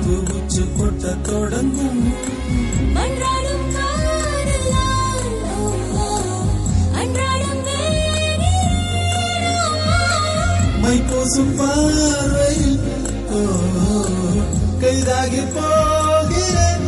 நட்பு உச்சு கொட்ட தொடங்கும். மைப்பூசும் பார்வையில் கைதாகி போகிறேன்.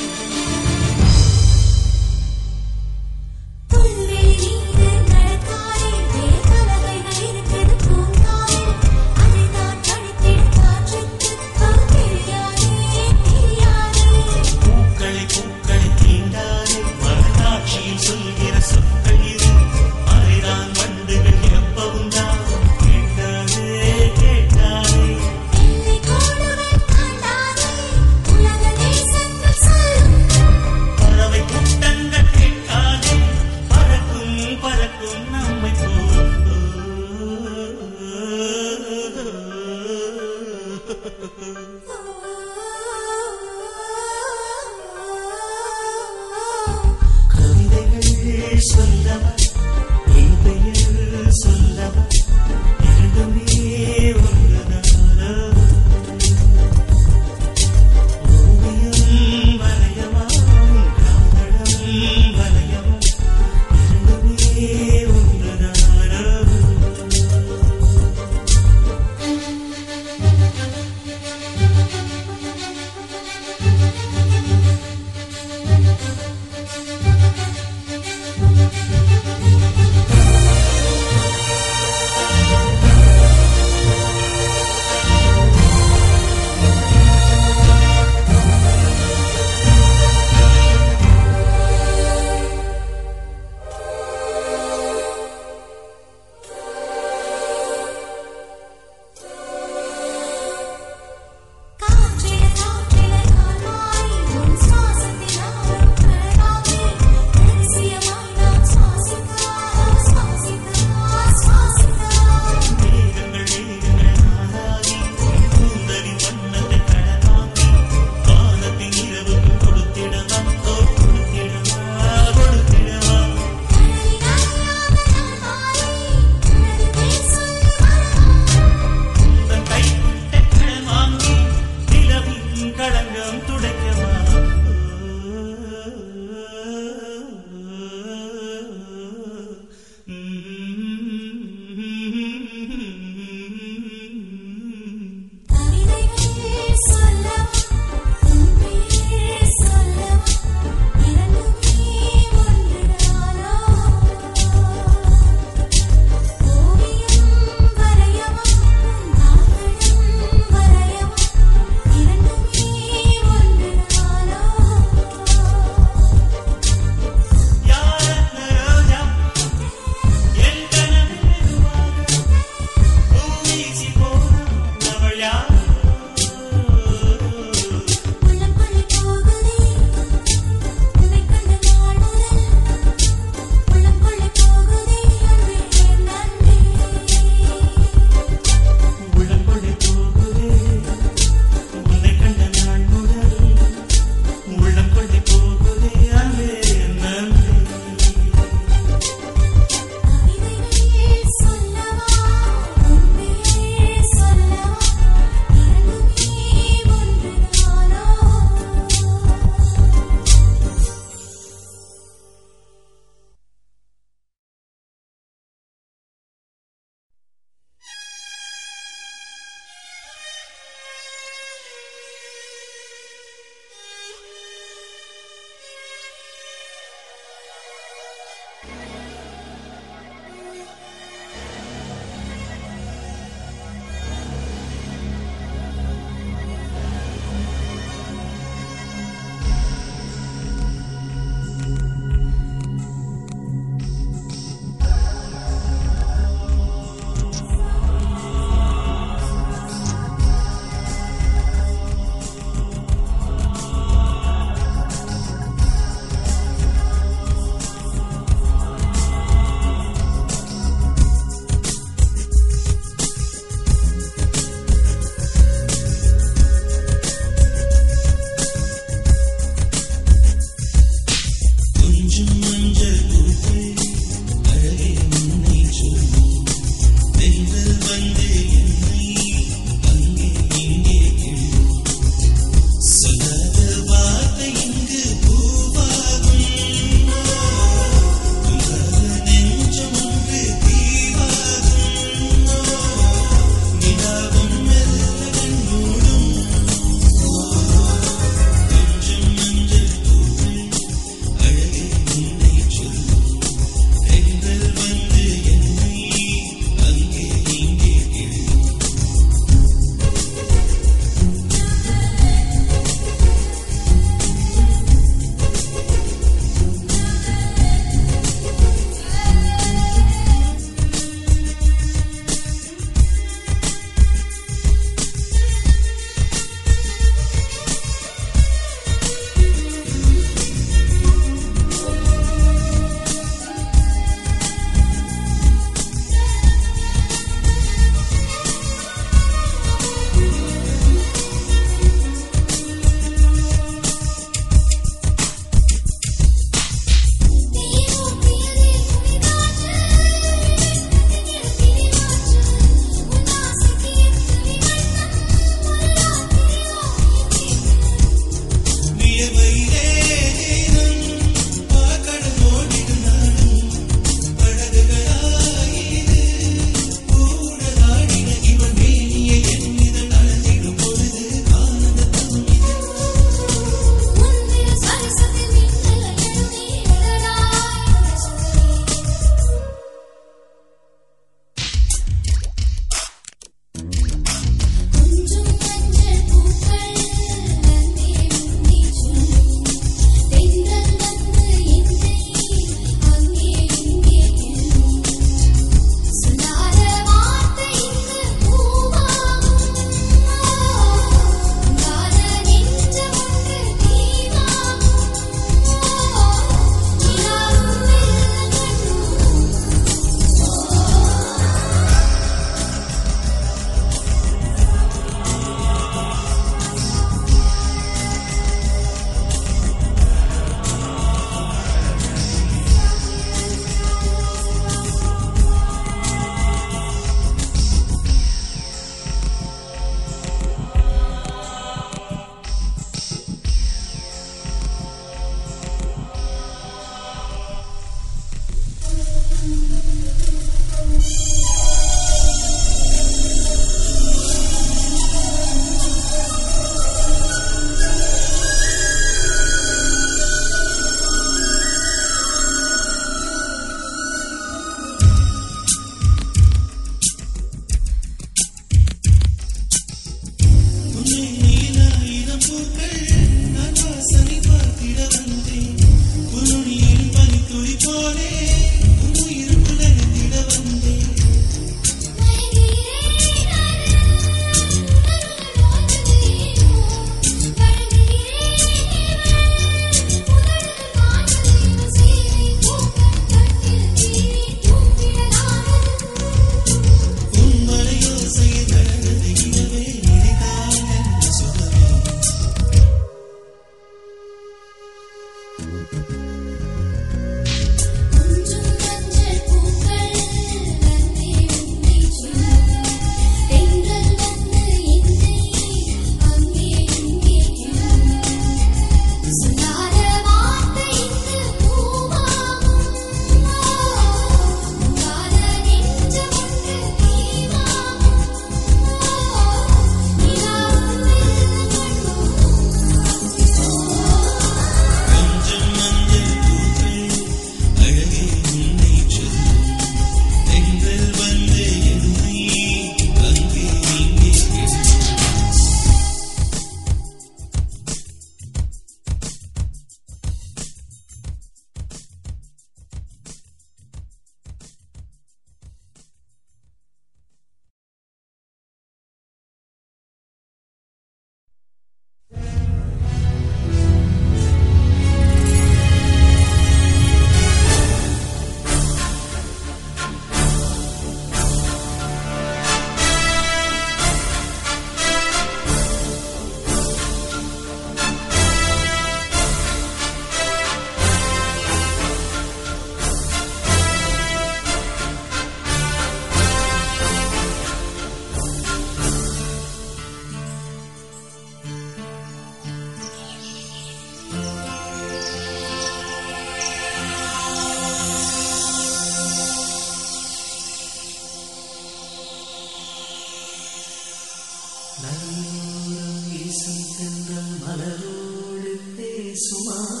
Christmas.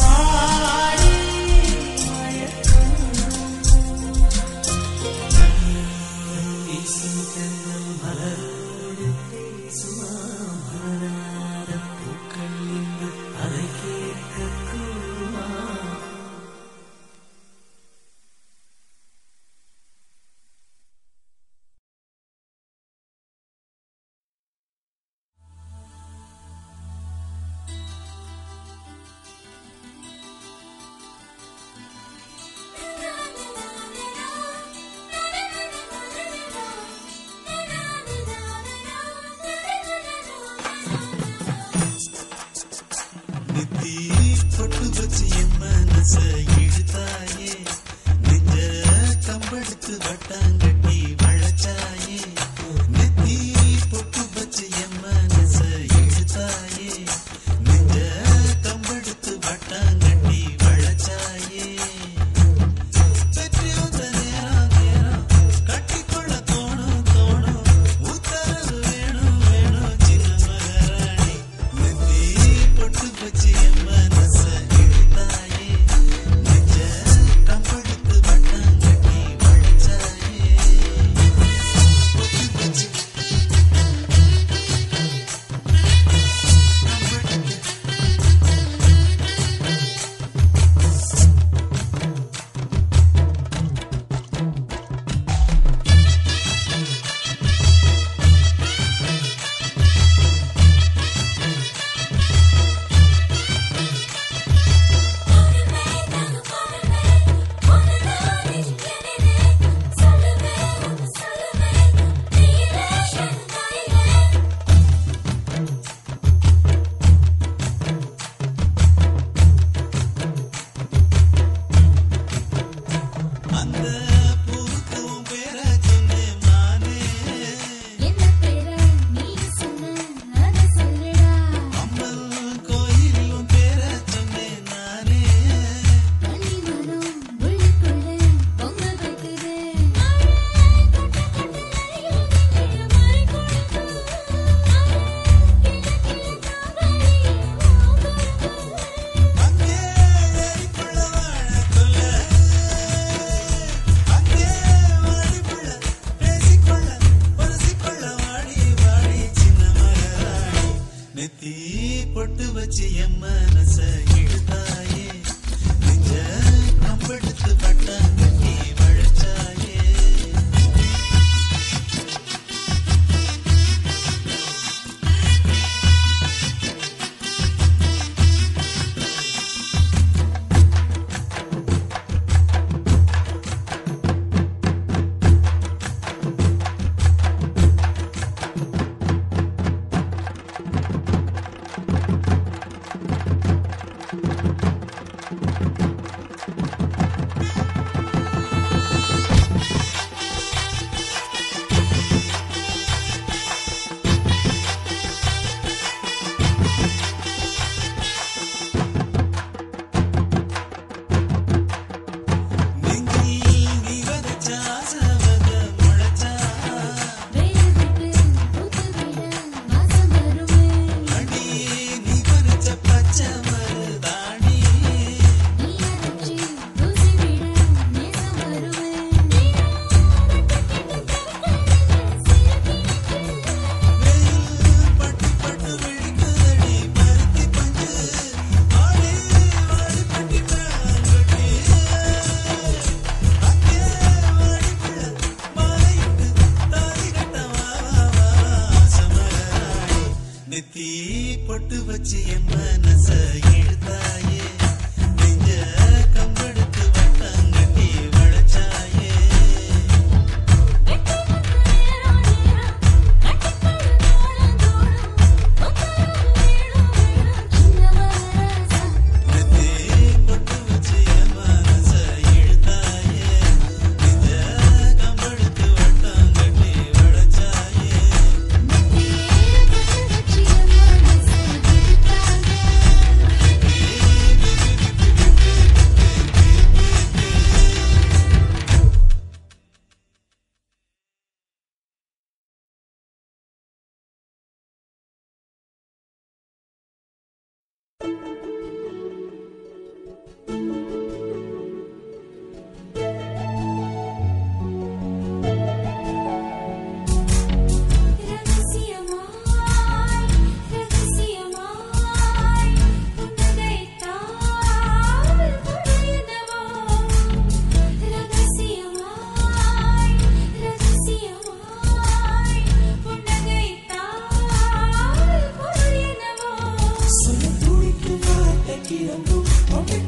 Oh. Don't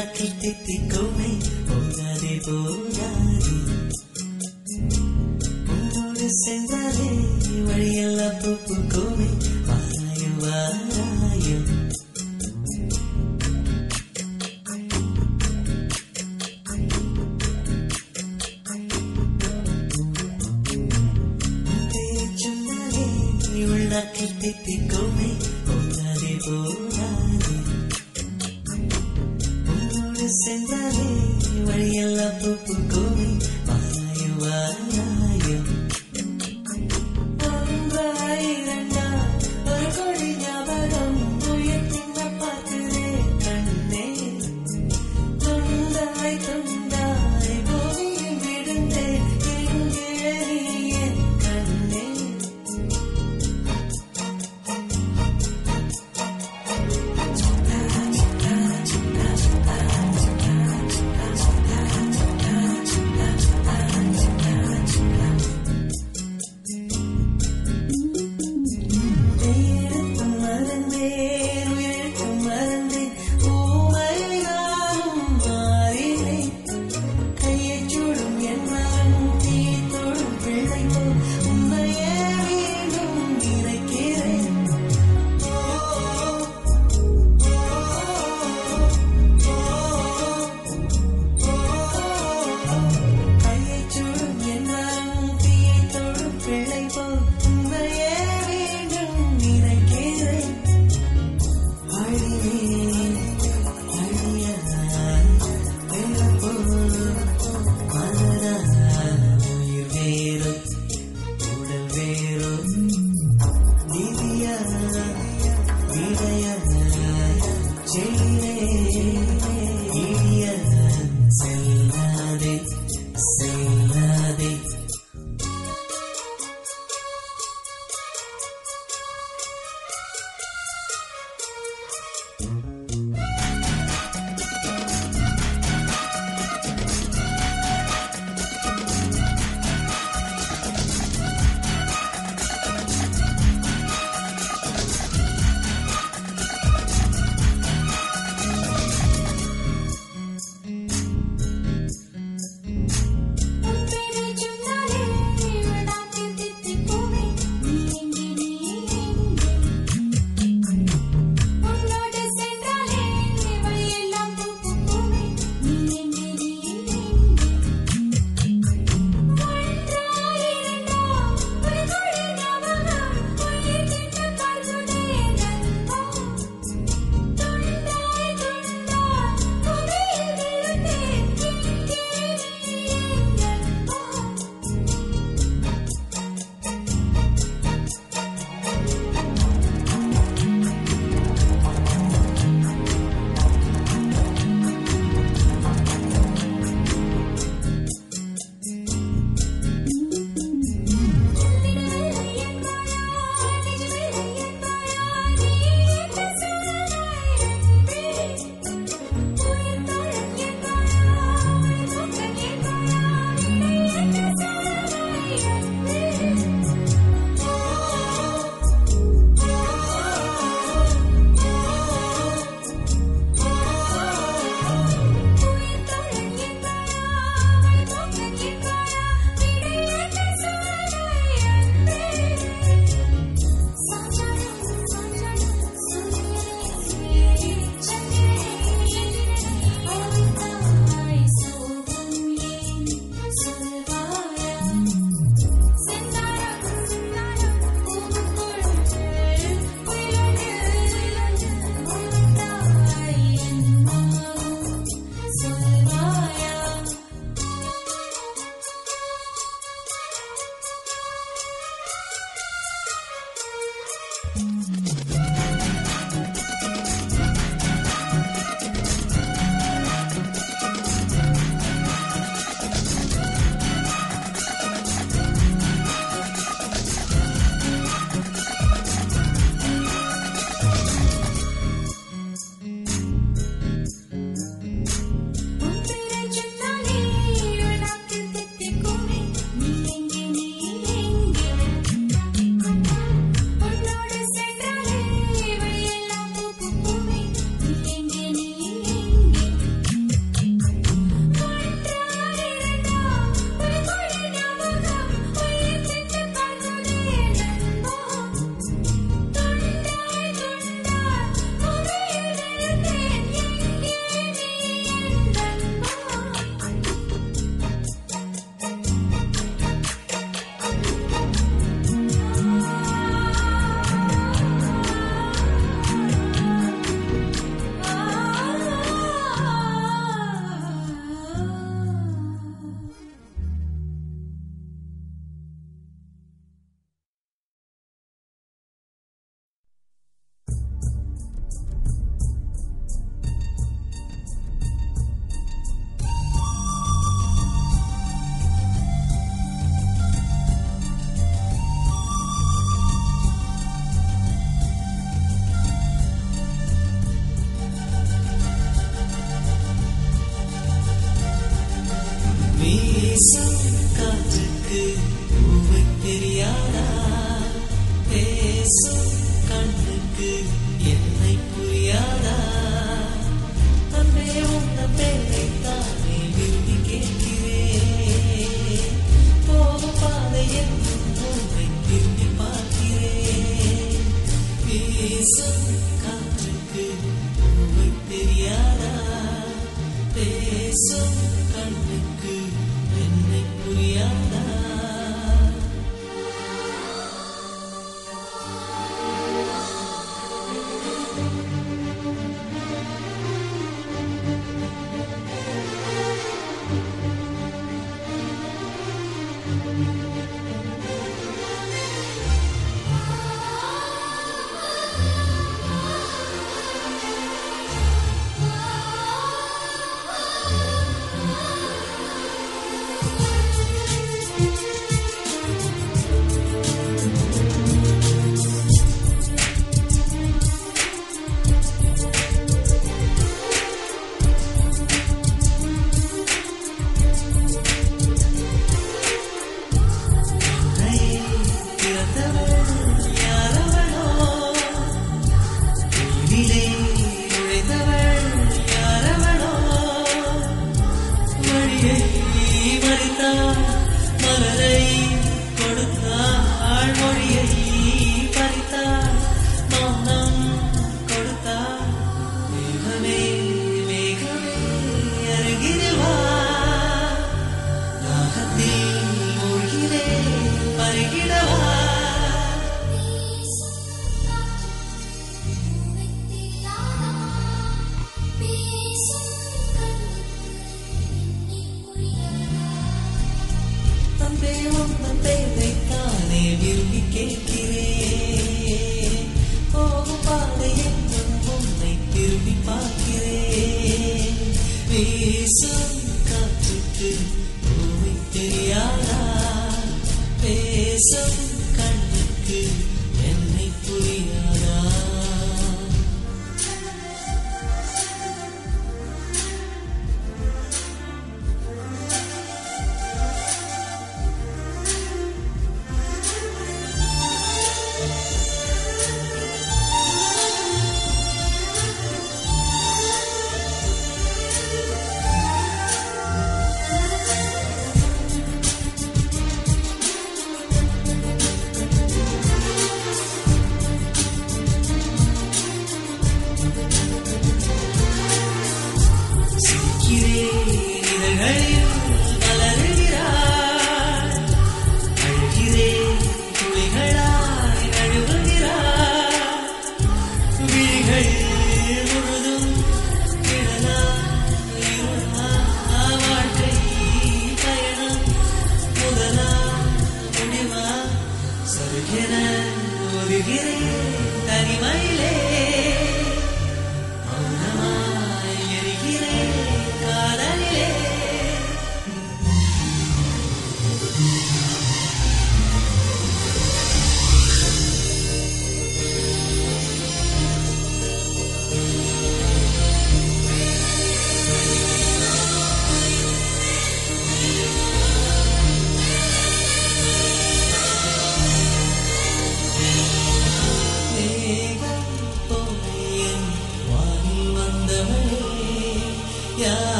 Una kirti tikumi, una de